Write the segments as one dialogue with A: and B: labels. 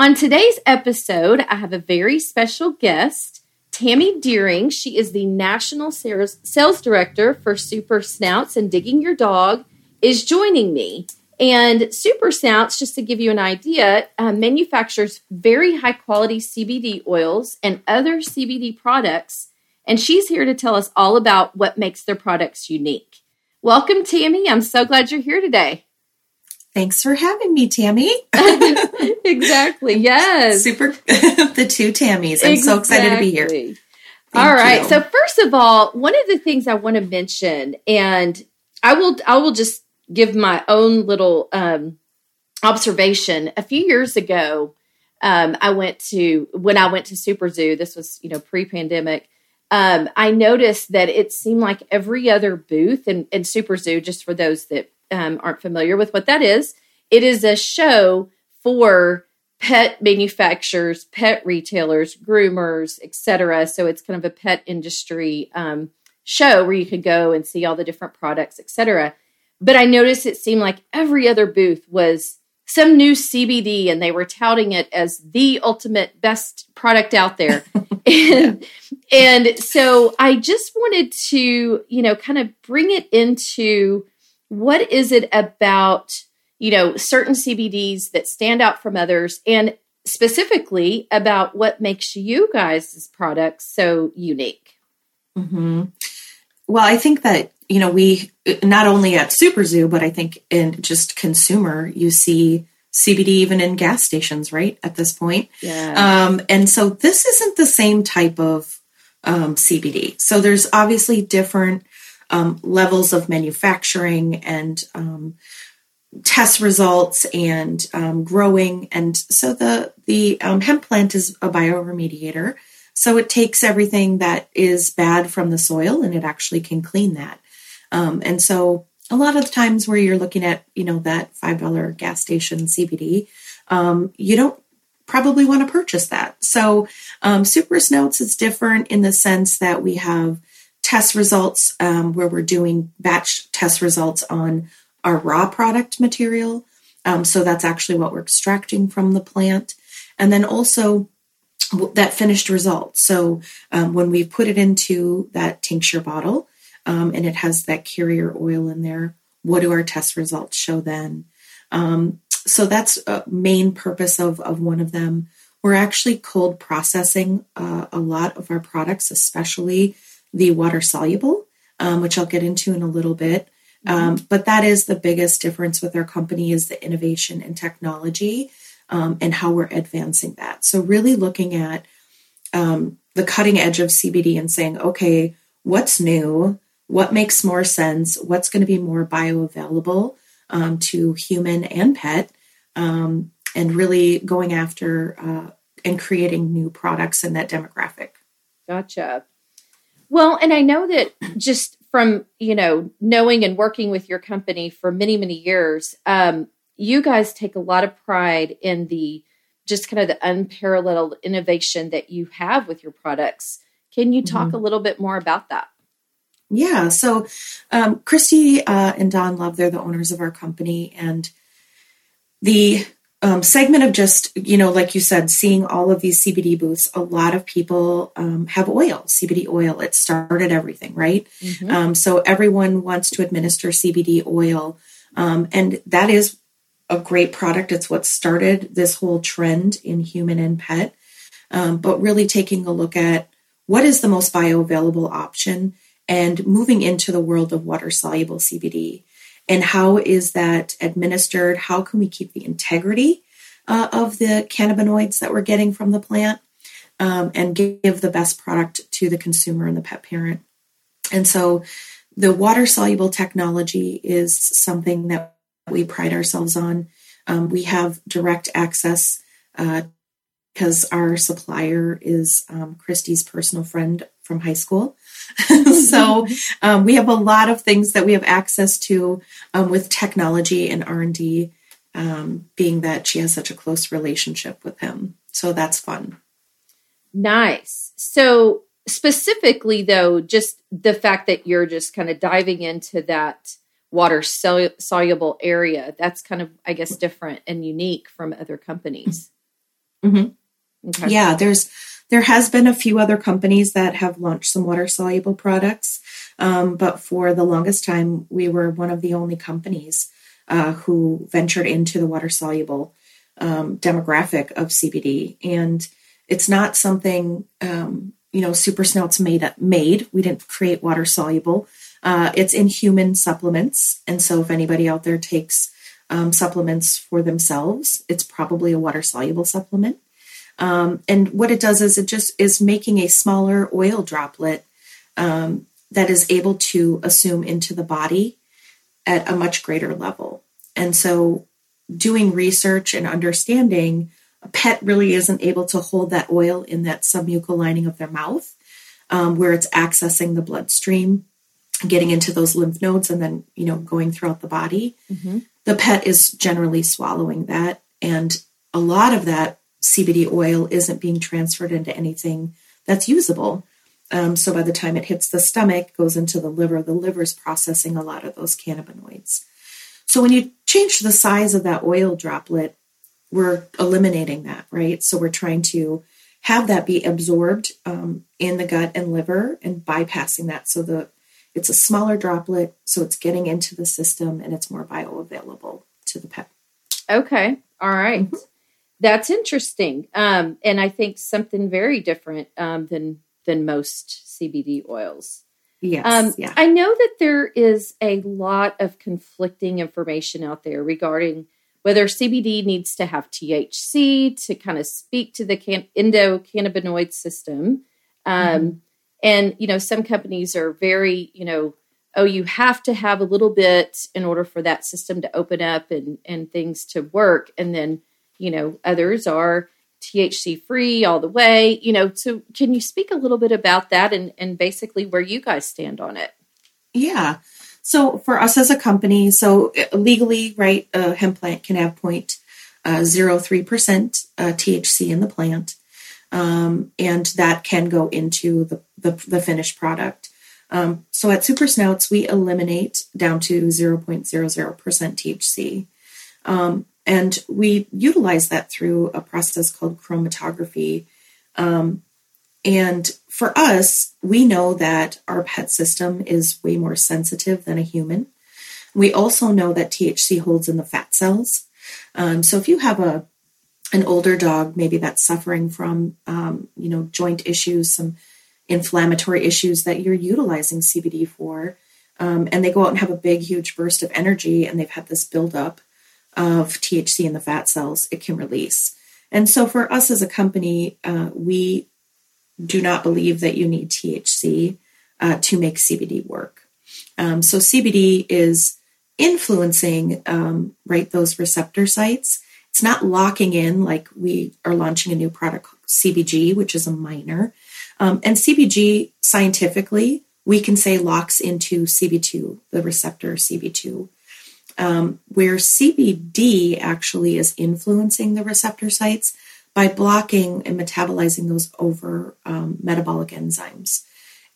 A: On today's episode, I have a very special guest, Tammy Deering. She is the National Sales Director for Super Snouts and Diggin' Your Dog, is joining me. And Super Snouts, just to give you an idea, uh, manufactures very high quality CBD oils and other CBD products. And she's here to tell us all about what makes their products unique. Welcome, Tammy. I'm so glad you're here today.
B: Thanks for having me, Tammy.
A: exactly. Yes.
B: Super. the two Tammys. I'm exactly. so excited to be here. Thank
A: all right. You. So first of all, one of the things I want to mention, and I will, I will just give my own little um, observation. A few years ago, um, I went to when I went to Super Zoo. This was, you know, pre-pandemic. Um, I noticed that it seemed like every other booth and, in Super Zoo, just for those that um, aren't familiar with what that is, it is a show for pet manufacturers, pet retailers, groomers, etc. So it's kind of a pet industry um, show where you could go and see all the different products, etc. But I noticed it seemed like every other booth was some new CBD and they were touting it as the ultimate best product out there. and, and so I just wanted to, you know, kind of bring it into what is it about you know certain cbds that stand out from others and specifically about what makes you guys' products so unique
B: mm-hmm. well i think that you know we not only at super zoo but i think in just consumer you see cbd even in gas stations right at this point yeah. Um, and so this isn't the same type of um, cbd so there's obviously different um, levels of manufacturing and um, test results and um, growing. And so the the um, hemp plant is a bioremediator. So it takes everything that is bad from the soil and it actually can clean that. Um, and so a lot of the times where you're looking at you know that five dollar gas station CBD, um, you don't probably want to purchase that. So um, Snouts is different in the sense that we have test results um, where we're doing batch test results on our raw product material. Um, so that's actually what we're extracting from the plant. And then also that finished result. So um, when we put it into that tincture bottle um, and it has that carrier oil in there, what do our test results show then? Um, so that's a main purpose of, of one of them. We're actually cold processing uh, a lot of our products, especially the water soluble, um, which I'll get into in a little bit. Mm-hmm. Um, but that is the biggest difference with our company is the innovation and technology um, and how we're advancing that. So really looking at um, the cutting edge of CBD and saying, okay, what's new? What makes more sense? What's going to be more bioavailable um, to human and pet? Um, and really going after uh, and creating new products in that demographic.
A: Gotcha. Well, and I know that just from, you know, knowing and working with your company for many, many years, um, you guys take a lot of pride in the just kind of the unparalleled innovation that you have with your products. Can you talk mm-hmm. a little bit more about that?
B: Yeah. So, um, Christy uh, and Don Love, they're the owners of our company. And the um, segment of just, you know, like you said, seeing all of these CBD booths, a lot of people um, have oil, CBD oil. It started everything, right? Mm-hmm. Um, so everyone wants to administer CBD oil. Um, and that is a great product. It's what started this whole trend in human and pet. Um, but really taking a look at what is the most bioavailable option and moving into the world of water soluble CBD and how is that administered? How can we keep the integrity uh, of the cannabinoids that we're getting from the plant um, and give the best product to the consumer and the pet parent? And so the water soluble technology is something that we pride ourselves on. Um, we have direct access uh, because our supplier is um, Christy's personal friend from high school. so um, we have a lot of things that we have access to um, with technology and R and D, um, being that she has such a close relationship with him. So that's fun.
A: Nice. So specifically, though, just the fact that you're just kind of diving into that water soluble area, that's kind of, I guess, different and unique from other companies.
B: Mm-hmm. Okay. Yeah, there's there has been a few other companies that have launched some water soluble products, um, but for the longest time, we were one of the only companies uh, who ventured into the water soluble um, demographic of CBD, and it's not something um, you know Super Snouts made made. We didn't create water soluble. Uh, it's in human supplements, and so if anybody out there takes um, supplements for themselves, it's probably a water soluble supplement. Um, and what it does is it just is making a smaller oil droplet um, that is able to assume into the body at a much greater level. And so, doing research and understanding, a pet really isn't able to hold that oil in that submucal lining of their mouth, um, where it's accessing the bloodstream, getting into those lymph nodes, and then you know going throughout the body. Mm-hmm. The pet is generally swallowing that, and a lot of that CBD oil isn't being transferred into anything that's usable. Um, so by the time it hits the stomach, goes into the liver, the liver's processing a lot of those cannabinoids. So when you change the size of that oil droplet, we're eliminating that, right? So we're trying to have that be absorbed um, in the gut and liver and bypassing that so the it's a smaller droplet so it's getting into the system and it's more bioavailable to the pet
A: okay all right. mm-hmm. That's interesting, um, and I think something very different um, than than most CBD oils.
B: Yes, um, yeah.
A: I know that there is a lot of conflicting information out there regarding whether CBD needs to have THC to kind of speak to the can- endocannabinoid system. Um, mm-hmm. And, you know, some companies are very, you know, oh, you have to have a little bit in order for that system to open up and, and things to work. And then you know, others are THC free all the way, you know. So, can you speak a little bit about that and, and basically where you guys stand on it?
B: Yeah. So, for us as a company, so legally, right, a hemp plant can have point uh, zero three percent uh, THC in the plant, um, and that can go into the, the, the finished product. Um, so at Super Snouts, we eliminate down to 0.00% THC. Um, and we utilize that through a process called chromatography. Um, and for us, we know that our pet system is way more sensitive than a human. We also know that THC holds in the fat cells. Um, so if you have a an older dog, maybe that's suffering from um, you know joint issues, some inflammatory issues that you're utilizing CBD for, um, and they go out and have a big, huge burst of energy, and they've had this buildup of THC in the fat cells it can release. And so for us as a company, uh, we do not believe that you need THC uh, to make CBD work. Um, so CBD is influencing um, right those receptor sites. It's not locking in like we are launching a new product CBG, which is a minor. Um, and CBG scientifically, we can say locks into CB2, the receptor CB2 um, where CBD actually is influencing the receptor sites by blocking and metabolizing those over um, metabolic enzymes.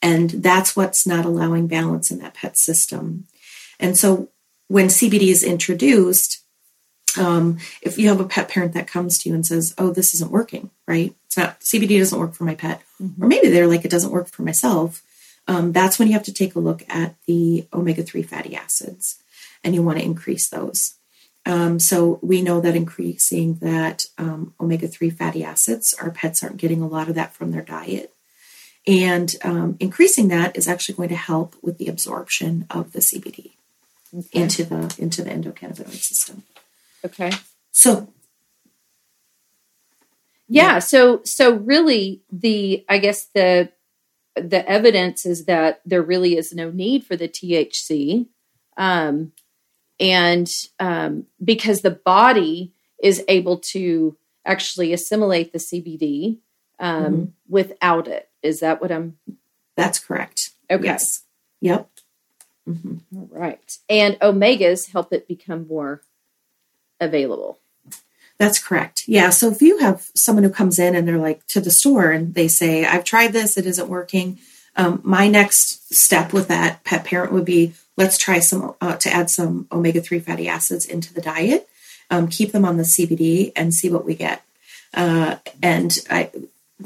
B: And that's what's not allowing balance in that pet system. And so when CBD is introduced, um, if you have a pet parent that comes to you and says, "Oh, this isn't working," right? It's not CBD doesn't work for my pet, mm-hmm. or maybe they're like, "It doesn't work for myself." Um, that's when you have to take a look at the omega three fatty acids and you want to increase those. Um, so we know that increasing that um, omega 3 fatty acids, our pets aren't getting a lot of that from their diet. And um, increasing that is actually going to help with the absorption of the CBD okay. into the into the endocannabinoid system.
A: Okay.
B: So
A: yeah, yeah, so so really the I guess the the evidence is that there really is no need for the THC. Um, and um, because the body is able to actually assimilate the CBD um, mm-hmm. without it. Is that what I'm?
B: That's correct.
A: Okay.
B: Yes. Yep.
A: Mm-hmm. All right. And omegas help it become more available.
B: That's correct. Yeah. So if you have someone who comes in and they're like to the store and they say, I've tried this, it isn't working. Um, my next step with that pet parent would be let's try some uh, to add some omega 3 fatty acids into the diet, um, keep them on the CBD and see what we get. Uh, and I,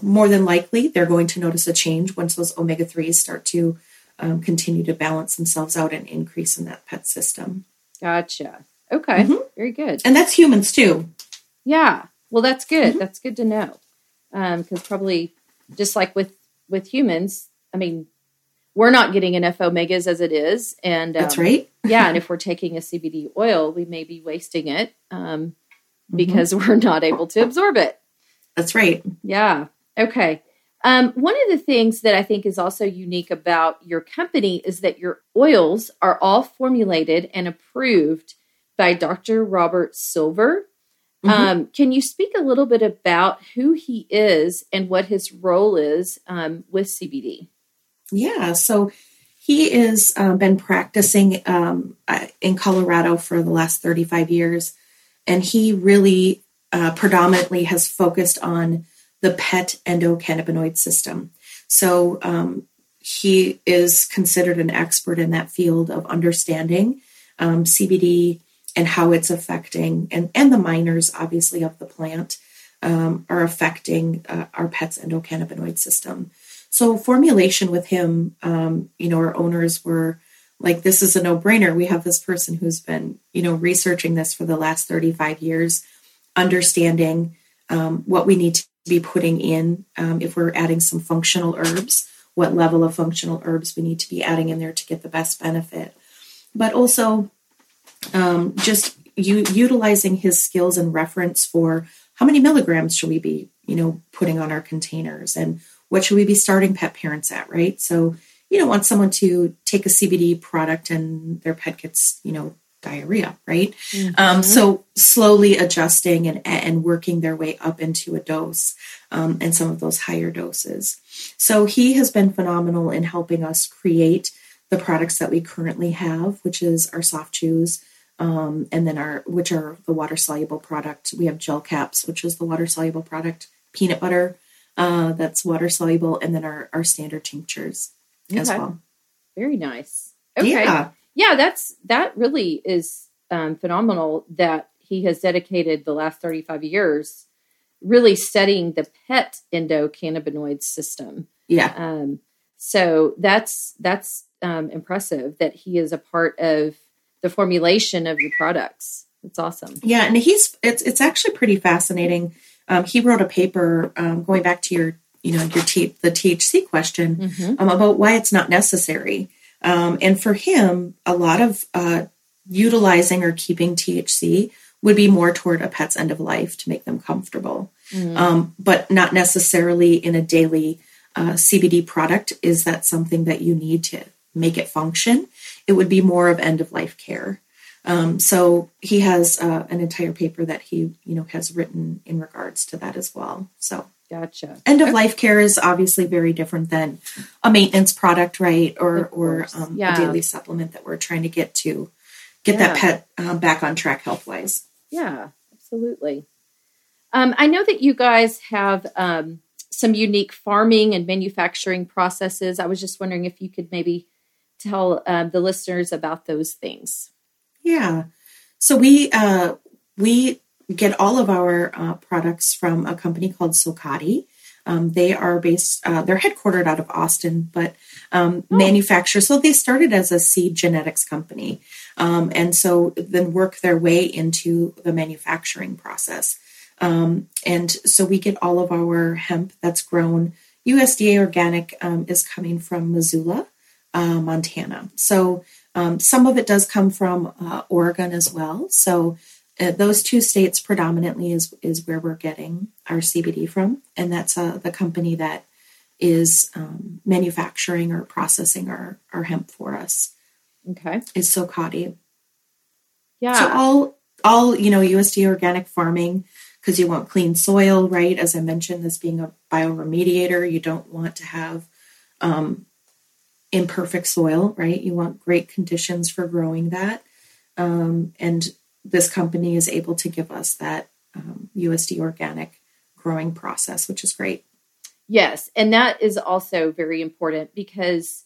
B: more than likely, they're going to notice a change once those omega 3s start to um, continue to balance themselves out and increase in that pet system.
A: Gotcha. Okay. Mm-hmm. Very good.
B: And that's humans too.
A: Yeah. Well, that's good. Mm-hmm. That's good to know. Because um, probably just like with with humans, I mean, we're not getting enough omegas as it is, and
B: um, that's right.
A: yeah, and if we're taking a CBD oil, we may be wasting it um, mm-hmm. because we're not able to absorb it.
B: That's right.
A: Yeah. Okay. Um, one of the things that I think is also unique about your company is that your oils are all formulated and approved by Dr. Robert Silver. Mm-hmm. Um, can you speak a little bit about who he is and what his role is um, with CBD?
B: Yeah, so he has uh, been practicing um, uh, in Colorado for the last 35 years, and he really uh, predominantly has focused on the pet endocannabinoid system. So um, he is considered an expert in that field of understanding um, CBD and how it's affecting, and, and the minors, obviously, of the plant um, are affecting uh, our pet's endocannabinoid system. So, formulation with him, um, you know, our owners were like, this is a no brainer. We have this person who's been, you know, researching this for the last 35 years, understanding um, what we need to be putting in um, if we're adding some functional herbs, what level of functional herbs we need to be adding in there to get the best benefit. But also, um, just u- utilizing his skills and reference for how many milligrams should we be, you know, putting on our containers and what should we be starting pet parents at, right? So you don't want someone to take a CBD product and their pet gets, you know, diarrhea, right? Mm-hmm. Um, so slowly adjusting and, and working their way up into a dose um, and some of those higher doses. So he has been phenomenal in helping us create the products that we currently have, which is our soft chews, um, and then our which are the water soluble product. We have gel caps, which is the water soluble product, peanut butter uh, that's water soluble, and then our our standard tinctures okay. as well.
A: Very nice. Okay. Yeah yeah, that's that really is um, phenomenal that he has dedicated the last 35 years really studying the pet endocannabinoid system.
B: Yeah.
A: Um, so that's that's um, impressive that he is a part of the formulation of your products. It's awesome.
B: Yeah, and he's it's it's actually pretty fascinating. Um, he wrote a paper um, going back to your you know your T, the THC question mm-hmm. um, about why it's not necessary. Um, and for him, a lot of uh, utilizing or keeping THC would be more toward a pet's end of life to make them comfortable, mm. um, but not necessarily in a daily uh, CBD product. Is that something that you need to make it function? It would be more of end of life care. Um, so he has uh, an entire paper that he, you know, has written in regards to that as well. So
A: Gotcha.
B: End of life care is obviously very different than a maintenance product, right? Or or um, yeah. a daily supplement that we're trying to get to get yeah. that pet um, back on track health wise.
A: Yeah, absolutely. Um, I know that you guys have um, some unique farming and manufacturing processes. I was just wondering if you could maybe tell uh, the listeners about those things.
B: Yeah. So we uh, we get all of our uh, products from a company called Socati. Um, they are based, uh, they're headquartered out of Austin, but um, oh. manufacture. So they started as a seed genetics company. Um, and so then work their way into the manufacturing process. Um, and so we get all of our hemp that's grown. USDA organic um, is coming from Missoula, uh, Montana. So um, some of it does come from uh, Oregon as well. So uh, those two states predominantly is is where we're getting our CBD from, and that's uh, the company that is um, manufacturing or processing our our hemp for us.
A: Okay,
B: is Socati.
A: Yeah.
B: So all all you know USD organic farming because you want clean soil, right? As I mentioned, this being a bioremediator, you don't want to have um, imperfect soil, right? You want great conditions for growing that. Um, and this company is able to give us that um, USD organic growing process, which is great.
A: Yes. And that is also very important because,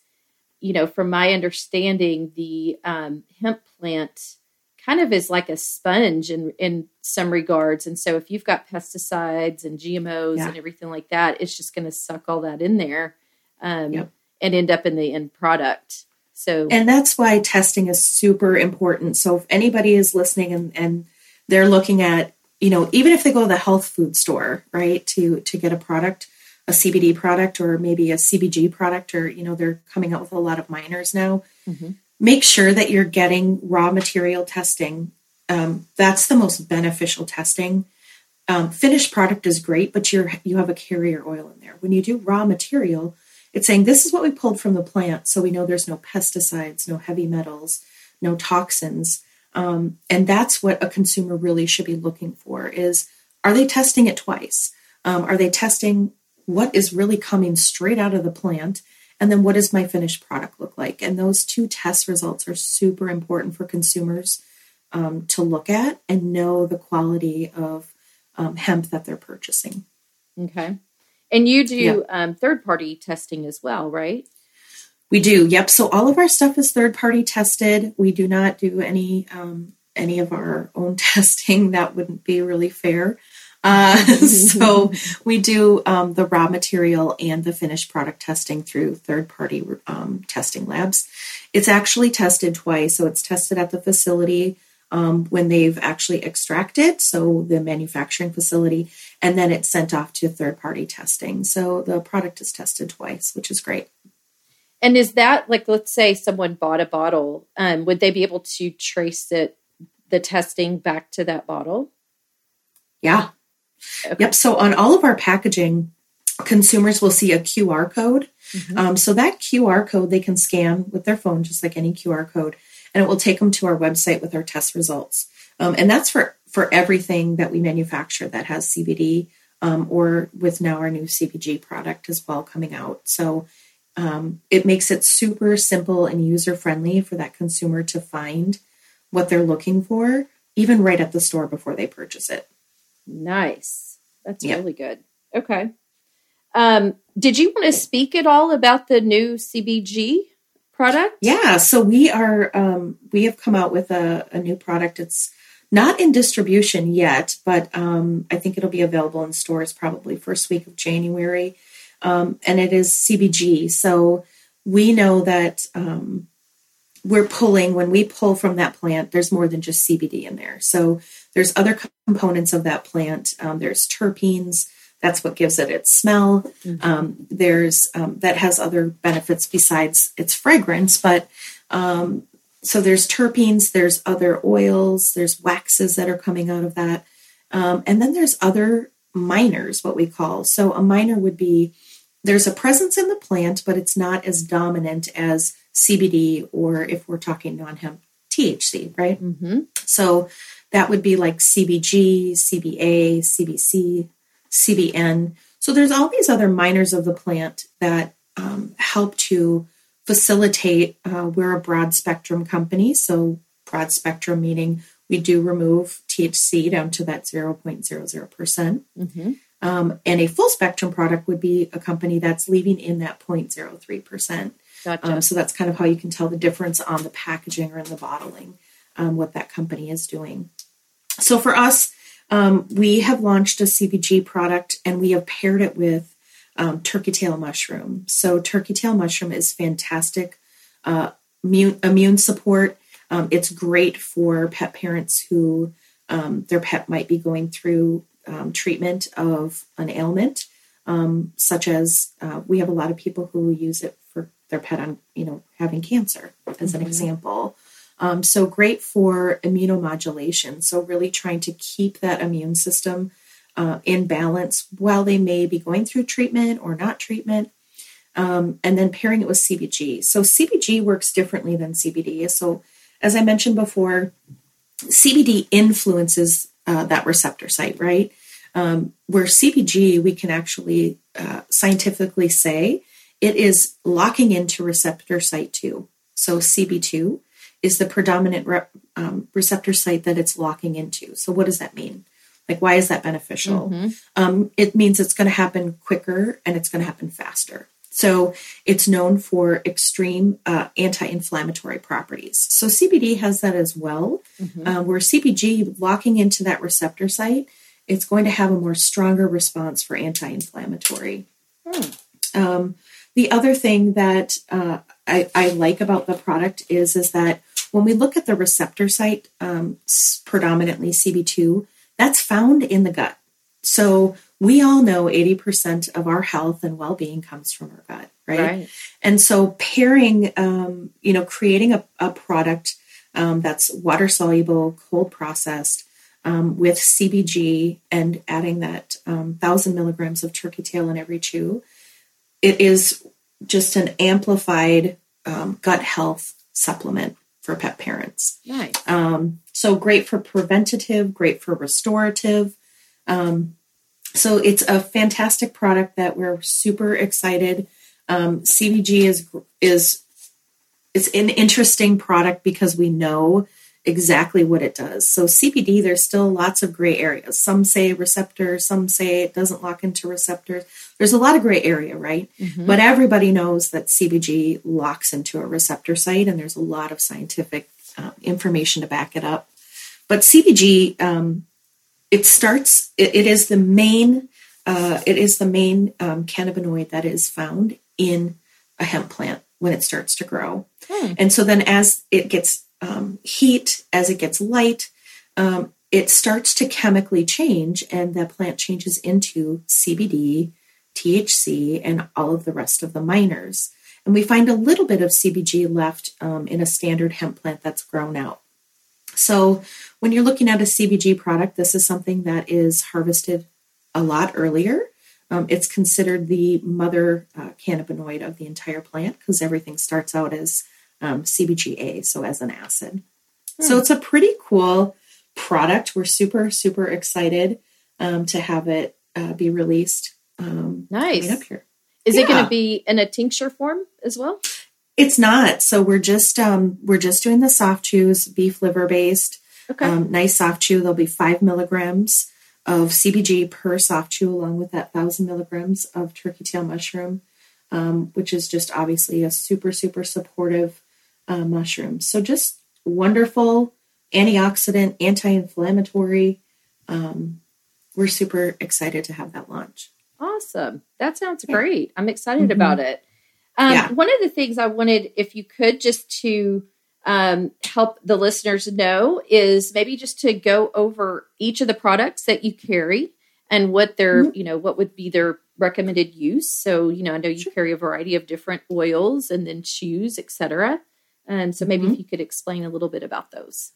A: you know, from my understanding, the um, hemp plant kind of is like a sponge in, in some regards. And so if you've got pesticides and GMOs yeah. and everything like that, it's just going to suck all that in there um, yep. And end up in the end product. So,
B: and that's why testing is super important. So if anybody is listening and, and they're looking at, you know, even if they go to the health food store, right, to to get a product, a CBD product or maybe a CBG product, or you know, they're coming out with a lot of minors now. Mm-hmm make sure that you're getting raw material testing. Um, that's the most beneficial testing. Um, finished product is great, but you're you have a carrier oil in there. When you do raw material, it's saying this is what we pulled from the plant, so we know there's no pesticides, no heavy metals, no toxins, um, and that's what a consumer really should be looking for. Is are they testing it twice? Um, are they testing what is really coming straight out of the plant? And then what does my finished product look like? And those two test results are super important for consumers um, to look at and know the quality of um, hemp that they're purchasing.
A: Okay. And you do yep. um, third party testing as well, right?
B: We do. Yep. So all of our stuff is third party tested. We do not do any um, any of our own testing. That wouldn't be really fair. Uh, so we do um, the raw material and the finished product testing through third party um, testing labs. It's actually tested twice. So it's tested at the facility um, when they've actually extracted, so the manufacturing facility, and then it's sent off to third party testing. So the product is tested twice, which is great.
A: And is that like, let's say someone bought a bottle, um, would they be able to trace it, the testing back to that bottle?
B: Yeah, Okay. Yep. So on all of our packaging, consumers will see a QR code. Mm-hmm. Um, so that QR code they can scan with their phone, just like any QR code, and it will take them to our website with our test results. Um, and that's for for everything that we manufacture that has CBD, um, or with now our new CBG product as well coming out. So um, it makes it super simple and user friendly for that consumer to find what they're looking for, even right at the store before they purchase it.
A: Nice. That's really good. Okay. Um, did you want to speak at all about the new CBG product?
B: Yeah. So we are um, we have come out with a, a, new product. It's not in distribution yet, but um, I think it'll be available in stores probably first week of January. Um, and it is CBG. So we know that um, we're pulling when we pull from that plant there's more than just cbd in there so there's other components of that plant um, there's terpenes that's what gives it its smell mm-hmm. um, there's um, that has other benefits besides its fragrance but um, so there's terpenes there's other oils there's waxes that are coming out of that um, and then there's other minors what we call so a minor would be there's a presence in the plant but it's not as dominant as CBD or if we're talking non hemp THC, right? Mm-hmm. So that would be like CBG, CBA, CBC, CBN. So there's all these other minors of the plant that um, help to facilitate. Uh, we're a broad spectrum company, so broad spectrum meaning we do remove THC down to that 0.00%. percent mm-hmm. um, and a full spectrum product would be a company that's leaving in that 0.03%. Gotcha. Um, so that's kind of how you can tell the difference on the packaging or in the bottling, um, what that company is doing. So for us, um, we have launched a CBG product and we have paired it with um, turkey tail mushroom. So turkey tail mushroom is fantastic uh, immune, immune support. Um, it's great for pet parents who um, their pet might be going through treatment of an ailment. Um, such as uh, we have a lot of people who use it for their pet on, you know, having cancer, as an mm-hmm. example. Um, so great for immunomodulation. So really trying to keep that immune system uh, in balance while they may be going through treatment or not treatment. Um, and then pairing it with CBG. So CBG works differently than CBD. So as I mentioned before, CBD influences uh, that receptor site, right? Um, where CBG, we can actually uh, scientifically say it is locking into receptor site 2. So CB2 is the predominant re- um, receptor site that it's locking into. So, what does that mean? Like, why is that beneficial? Mm-hmm. Um, it means it's going to happen quicker and it's going to happen faster. So, it's known for extreme uh, anti inflammatory properties. So, CBD has that as well, mm-hmm. uh, where CBG locking into that receptor site, it's going to have a more stronger response for anti inflammatory. Mm. Um, the other thing that uh, I, I, like about the product is is that when we look at the receptor site, um, predominantly CB2, that's found in the gut. So we all know 80% of our health and well-being comes from our gut, right? right. And so pairing, um, you know, creating a, a product um, that's water soluble, cold processed, um, with CBG and adding that um, thousand milligrams of turkey tail in every chew, it is just an amplified um, gut health supplement for pet parents.
A: Nice.
B: Um, so great for preventative, great for restorative. Um, so it's a fantastic product that we're super excited. Um, CBG is is it's an interesting product because we know exactly what it does. So CBD, there's still lots of gray areas. Some say receptors, some say it doesn't lock into receptors. There's a lot of gray area, right? Mm-hmm. But everybody knows that CBG locks into a receptor site, and there's a lot of scientific uh, information to back it up. But CBG, um, it starts. It, it is the main. Uh, it is the main um, cannabinoid that is found in a hemp plant when it starts to grow. Hmm. And so then, as it gets um, heat, as it gets light, um, it starts to chemically change, and the plant changes into CBD, THC, and all of the rest of the minors. And we find a little bit of CBG left um, in a standard hemp plant that's grown out. So, when you're looking at a CBG product, this is something that is harvested a lot earlier. Um, it's considered the mother uh, cannabinoid of the entire plant because everything starts out as um, CBGA, so as an acid. Hmm. So it's a pretty cool product. We're super, super excited um, to have it uh, be released. Um,
A: nice. Up here. Is yeah. it going to be in a tincture form as well?
B: It's not. So we're just um, we're just doing the soft chews, beef liver based. Okay. Um, nice soft chew. There'll be five milligrams of CBG per soft chew, along with that thousand milligrams of turkey tail mushroom, um, which is just obviously a super super supportive uh, mushrooms. So just wonderful antioxidant, anti-inflammatory. Um, we're super excited to have that launch.
A: Awesome. That sounds great. I'm excited mm-hmm. about it. Um, yeah. One of the things I wanted, if you could, just to um, help the listeners know, is maybe just to go over each of the products that you carry and what their, mm-hmm. you know, what would be their recommended use. So, you know, I know you sure. carry a variety of different oils and then chews, etc. And so maybe mm-hmm. if you could explain a little bit about those.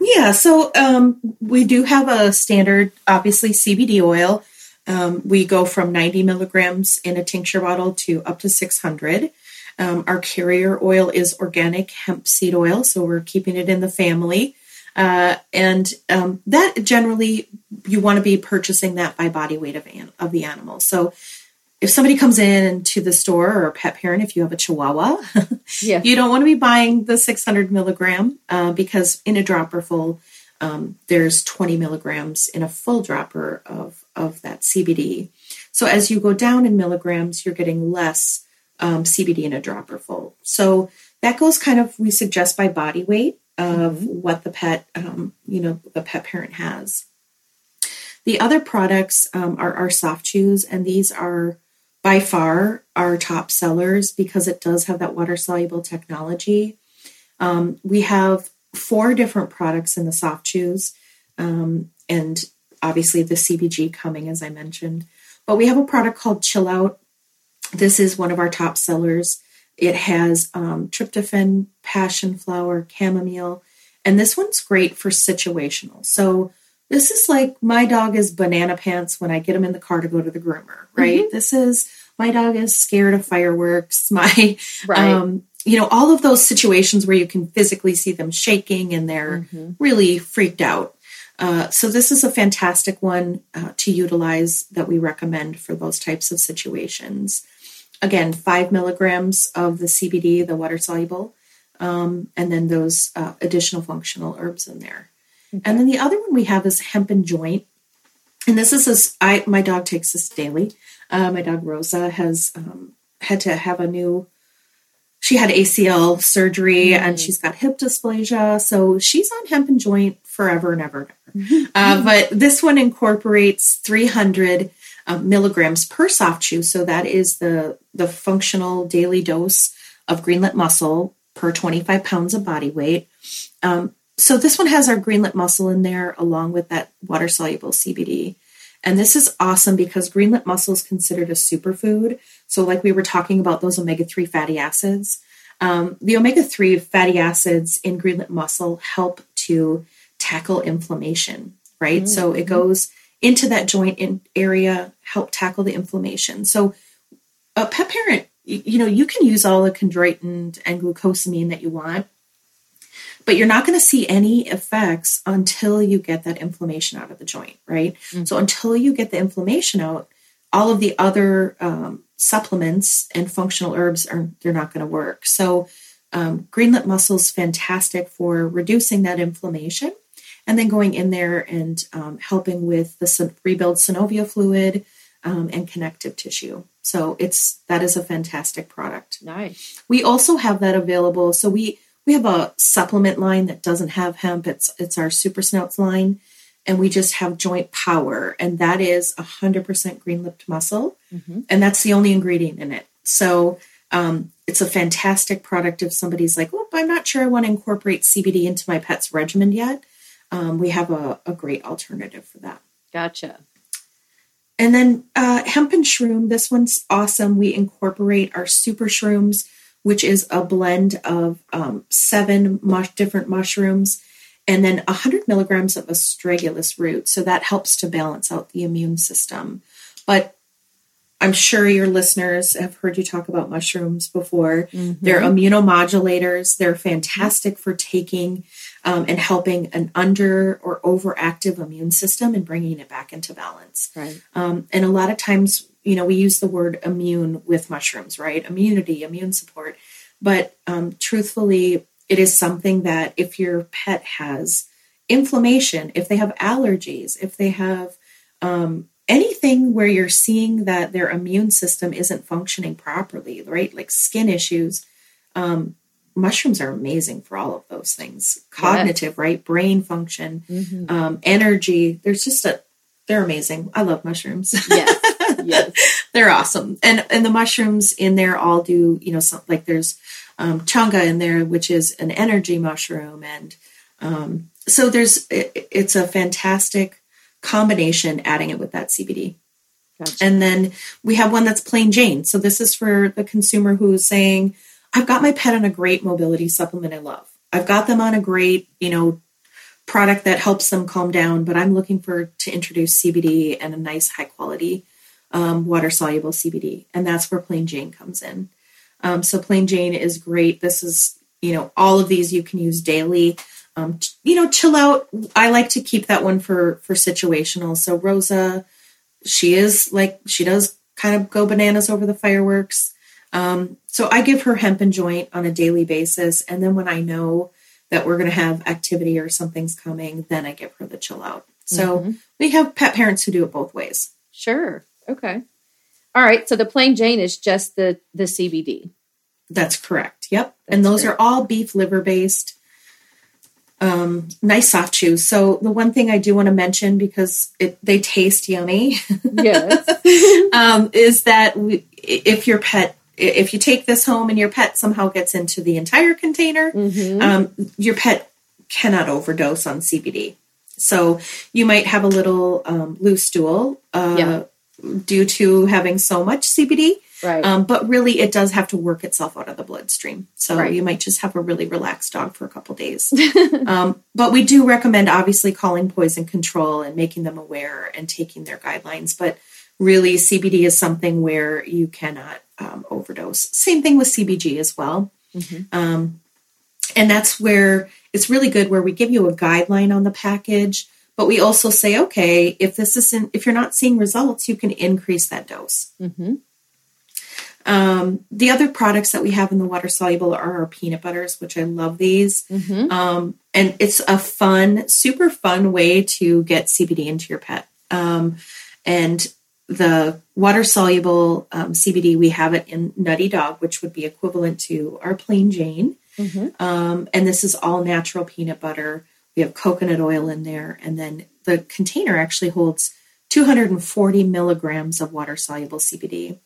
B: Yeah, so um, we do have a standard, obviously, CBD oil. Um, we go from 90 milligrams in a tincture bottle to up to 600. Um, our carrier oil is organic hemp seed oil, so we're keeping it in the family. Uh, and um, that generally, you want to be purchasing that by body weight of, an- of the animal. So if somebody comes in to the store or a pet parent, if you have a chihuahua, yeah. you don't want to be buying the 600 milligram uh, because in a dropper full, um, there's 20 milligrams in a full dropper of, of that CBD. So as you go down in milligrams, you're getting less um, CBD in a dropper full. So that goes kind of, we suggest by body weight of mm-hmm. what the pet, um, you know, the pet parent has. The other products um, are our soft chews, and these are by far our top sellers because it does have that water soluble technology. Um, we have four different products in the soft chews, um, and obviously the CBG coming, as I mentioned. But we have a product called Chill Out. This is one of our top sellers. It has um, tryptophan, passion flower, chamomile, and this one's great for situational. So this is like my dog is banana pants when I get him in the car to go to the groomer, right? Mm-hmm. This is my dog is scared of fireworks. My, right. um, you know, all of those situations where you can physically see them shaking and they're mm-hmm. really freaked out. Uh, so this is a fantastic one uh, to utilize that we recommend for those types of situations. Again, five milligrams of the CBD, the water soluble, um, and then those uh, additional functional herbs in there. Okay. And then the other one we have is hemp and joint, and this is a, I my dog takes this daily. Uh, my dog Rosa has um, had to have a new she had ACL surgery mm. and she's got hip dysplasia. So she's on hemp and joint forever and ever. And ever. uh, but this one incorporates 300 uh, milligrams per soft chew. So that is the, the functional daily dose of green lipped mussel per 25 pounds of body weight. Um, so this one has our green lipped mussel in there along with that water soluble CBD. And this is awesome because green lipped mussel is considered a superfood. So, like we were talking about those omega 3 fatty acids, um, the omega 3 fatty acids in green lipped mussel help to tackle inflammation, right? Mm-hmm. So, it goes into that joint in area, help tackle the inflammation. So, a pet parent, you know, you can use all the chondroitin and glucosamine that you want but you're not going to see any effects until you get that inflammation out of the joint, right? Mm-hmm. So until you get the inflammation out, all of the other um, supplements and functional herbs are they're not going to work. So um, green lipped mussel is fantastic for reducing that inflammation, and then going in there and um, helping with the rebuild synovial fluid um, and connective tissue. So it's that is a fantastic product.
A: Nice.
B: We also have that available. So we we have a supplement line that doesn't have hemp. It's it's our Super Snouts line, and we just have Joint Power, and that is hundred percent green lipped mussel, mm-hmm. and that's the only ingredient in it. So um, it's a fantastic product. If somebody's like, "Oh, I'm not sure I want to incorporate CBD into my pet's regimen yet," um, we have a, a great alternative for that.
A: Gotcha.
B: And then uh, hemp and shroom. This one's awesome. We incorporate our super shrooms which is a blend of um, seven mush, different mushrooms and then 100 milligrams of astragalus root. So that helps to balance out the immune system. But I'm sure your listeners have heard you talk about mushrooms before. Mm-hmm. They're immunomodulators. They're fantastic for taking um, and helping an under or overactive immune system and bringing it back into balance.
A: Right.
B: Um, and a lot of times you know, we use the word immune with mushrooms, right? Immunity, immune support. But um, truthfully, it is something that if your pet has inflammation, if they have allergies, if they have um, anything where you're seeing that their immune system isn't functioning properly, right? Like skin issues, um, mushrooms are amazing for all of those things. Cognitive, right? Brain function, mm-hmm. um, energy. There's just a, they're amazing. I love mushrooms.
A: Yes yes.
B: They're awesome. And and the mushrooms in there all do, you know, some, like there's um, chaga in there, which is an energy mushroom. And um, so there's, it, it's a fantastic combination adding it with that CBD. Gotcha. And then we have one that's plain Jane. So this is for the consumer who's saying, I've got my pet on a great mobility supplement I love. I've got them on a great, you know, product that helps them calm down, but I'm looking for to introduce CBD and a nice high quality um, water soluble CBD, and that's where Plain Jane comes in. Um, so Plain Jane is great. This is you know all of these you can use daily. Um, you know, chill out. I like to keep that one for for situational. So Rosa, she is like she does kind of go bananas over the fireworks. Um, so I give her hemp and joint on a daily basis, and then when I know that we're going to have activity or something's coming, then I give her the chill out. So mm-hmm. we have pet parents who do it both ways.
A: Sure. Okay. All right. So the plain Jane is just the the CBD.
B: That's correct. Yep. That's and those great. are all beef liver based. Um, nice soft chews. So the one thing I do want to mention because it, they taste yummy.
A: Yes.
B: um, is that we, if your pet if you take this home and your pet somehow gets into the entire container, mm-hmm. um, your pet cannot overdose on CBD. So you might have a little um, loose stool. Uh, yeah due to having so much CBD.
A: Right.
B: Um, but really, it does have to work itself out of the bloodstream. So right. you might just have a really relaxed dog for a couple days. um, but we do recommend obviously calling poison control and making them aware and taking their guidelines. But really, CBD is something where you cannot um, overdose. Same thing with CBG as well. Mm-hmm. Um, and that's where it's really good where we give you a guideline on the package but we also say, okay, if this isn't, if you're not seeing results, you can increase that dose.
A: Mm-hmm.
B: Um, the other products that we have in the water soluble are our peanut butters, which I love these.
A: Mm-hmm.
B: Um, and it's a fun, super fun way to get CBD into your pet. Um, and the water soluble um, CBD, we have it in Nutty Dog, which would be equivalent to our plain Jane.
A: Mm-hmm.
B: Um, and this is all natural peanut butter. We have coconut oil in there. And then the container actually holds 240 milligrams of water soluble CBD.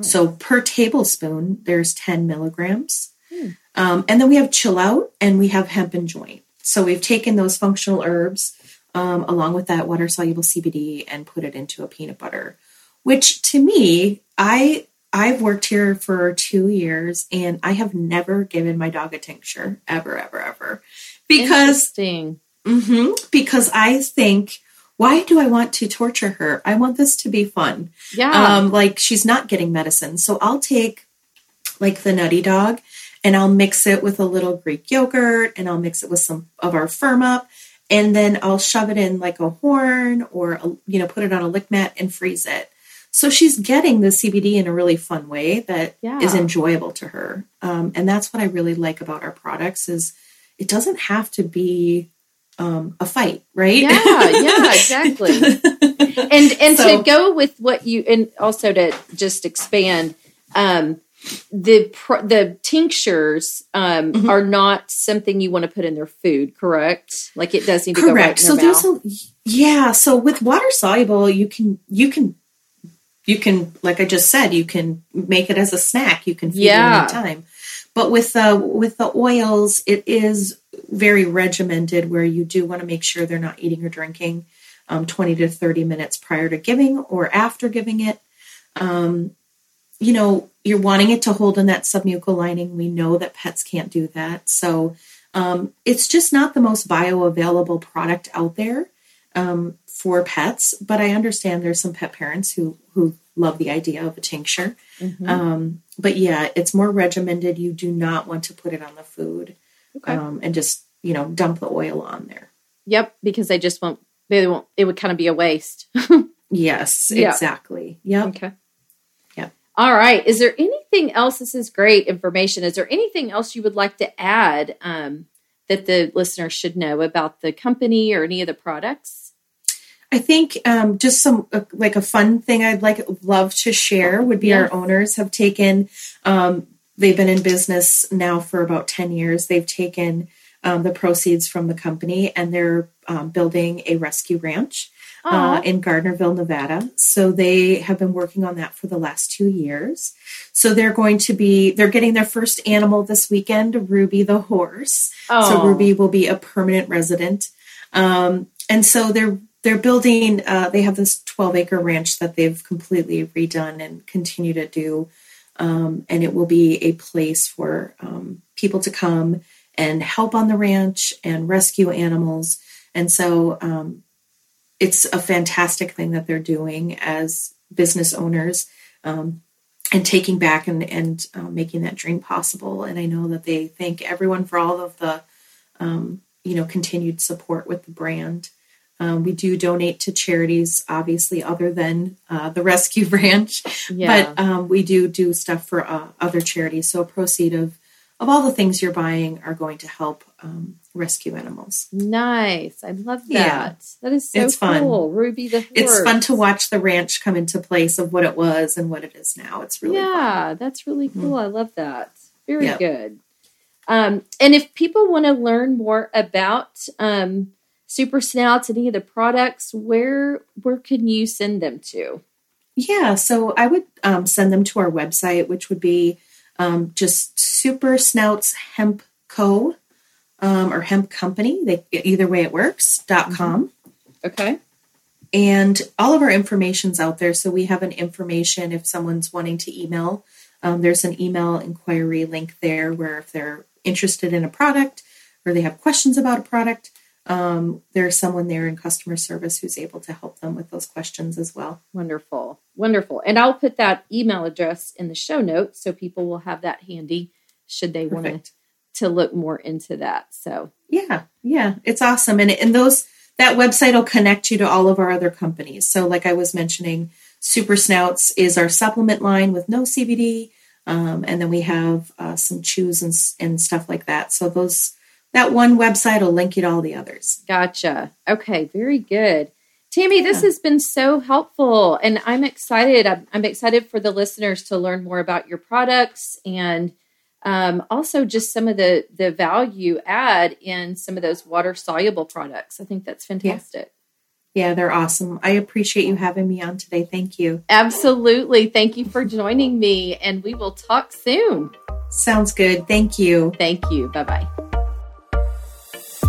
B: So per tablespoon, there's 10 milligrams.
A: Hmm.
B: Um, and then we have chill out and we have hemp and joint. So we've taken those functional herbs um, along with that water soluble CBD and put it into a peanut butter, which to me, I I've worked here for two years and I have never given my dog a tincture ever, ever, ever, because
A: Interesting.
B: mhm, because I think why do I want to torture her? I want this to be fun
A: Yeah.
B: um, like she's not getting medicine. So I'll take like the nutty dog and I'll mix it with a little Greek yogurt and I'll mix it with some of our firm up and then I'll shove it in like a horn or a, you know put it on a lick mat and freeze it. So she's getting the CBD in a really fun way that is
A: Yeah.
B: enjoyable to her, um, and that's what I really like about our products is it doesn't have to be um, a fight, right?
A: yeah, yeah, exactly. and and
B: So-
A: to go with what you and also to just expand um the the tinctures um
B: Mhm.
A: are not something you want to put in their food correct like it does need to
B: Correct.
A: go right in
B: so
A: their
B: there's
A: mouth
B: a yeah. So with water soluble, you can you can you can like I just said, you can make it as a snack. You can feed
A: Yeah.
B: it anytime. But with the with the oils, it is very regimented where you do want to make sure they're not eating or drinking um, 20 to 30 minutes prior to giving or after giving it. Um, you know, you're wanting it to hold in that submucal lining. We know that pets can't do that. So um, it's just not the most bioavailable product out there um, for pets. But I understand there's some pet parents who who love the idea of a tincture.
A: Mhm.
B: Um, but yeah, it's more regimented. You do not want to put it on the food
A: okay.
B: um, and just you know dump the oil on there.
A: yep because they just won't they won't it would kind of be a waste
B: Yes,
A: Yeah.
B: exactly. Yep.
A: okay
B: Yep.
A: all right is there anything else this is great information is there anything else you would like to add um that the listeners should know about the company or any of the products
B: I think um, just some uh, like a fun thing I'd like love to share would be our owners have taken. Um, they've been in business now for about ten years. They've taken um, the proceeds from the company and they're um, building a rescue ranch uh, in Gardnerville, Nevada. So they have been working on that for the last two years. So they're going to be they're getting their first animal this weekend, Ruby the horse. So Ruby will be a permanent resident. Um, and so they're they're building. Uh, they have this 12 acre ranch that they've completely redone and continue to do. Um, and it will be a place for um, people to come and help on the ranch and rescue animals. And so um, it's a fantastic thing that they're doing as business owners um, and taking back and, and uh, making that dream possible. And I know that they thank everyone for all of the, um, you know, continued support with the brand. Um, we do donate to charities, obviously, other than uh, the Rescue Ranch,
A: yeah
B: but um, we do do stuff for uh, other charities. So a proceed of of all the things you're buying are going to help um, rescue animals.
A: Nice. I love that.
B: Yeah.
A: That is so
B: It's fun.
A: cool. Ruby the horse.
B: It's fun to watch the ranch come into place of what it was and what it is now. It's really fun.
A: yeah, that's really cool. I love that. Very
B: Yeah.
A: good. Um, and if people want to learn more about um, Super Snouts, any of the products, where where can you send them to?
B: Yeah, so I would um, send them to our website, which would be um, just Super Snouts Hemp Co. Um, or Hemp Company. They, either way it works. dot com.
A: Okay.
B: And all of our information's out there. So we have an information if someone's wanting to email. Um, there's an email inquiry link there where if they're interested in a product or they have questions about a product, um, there's someone there in customer service who's able to help them with those questions as well.
A: Wonderful. Wonderful. And I'll put that email address in the show notes so people will have that handy should they want to to look more into that. So
B: Yeah, yeah, it's awesome, and and those that website will connect you to all of our other companies. So, like I was mentioning, Super Snouts is our supplement line with no CBD, um, and then we have uh, some chews and, and stuff like that. So those that one website will link you to all the others.
A: Gotcha. Okay, very good. Tammy, this yeah. has been so helpful, and I'm excited. I'm, I'm, excited for the listeners to learn more about your products and um, also just some of the the value add in some of those water soluble products. I think that's fantastic.
B: Yeah. yeah, they're awesome. I appreciate you having me on today. Thank you.
A: Absolutely. Thank you for joining me, and we will talk soon.
B: Sounds good. Thank you.
A: Thank you. Bye bye.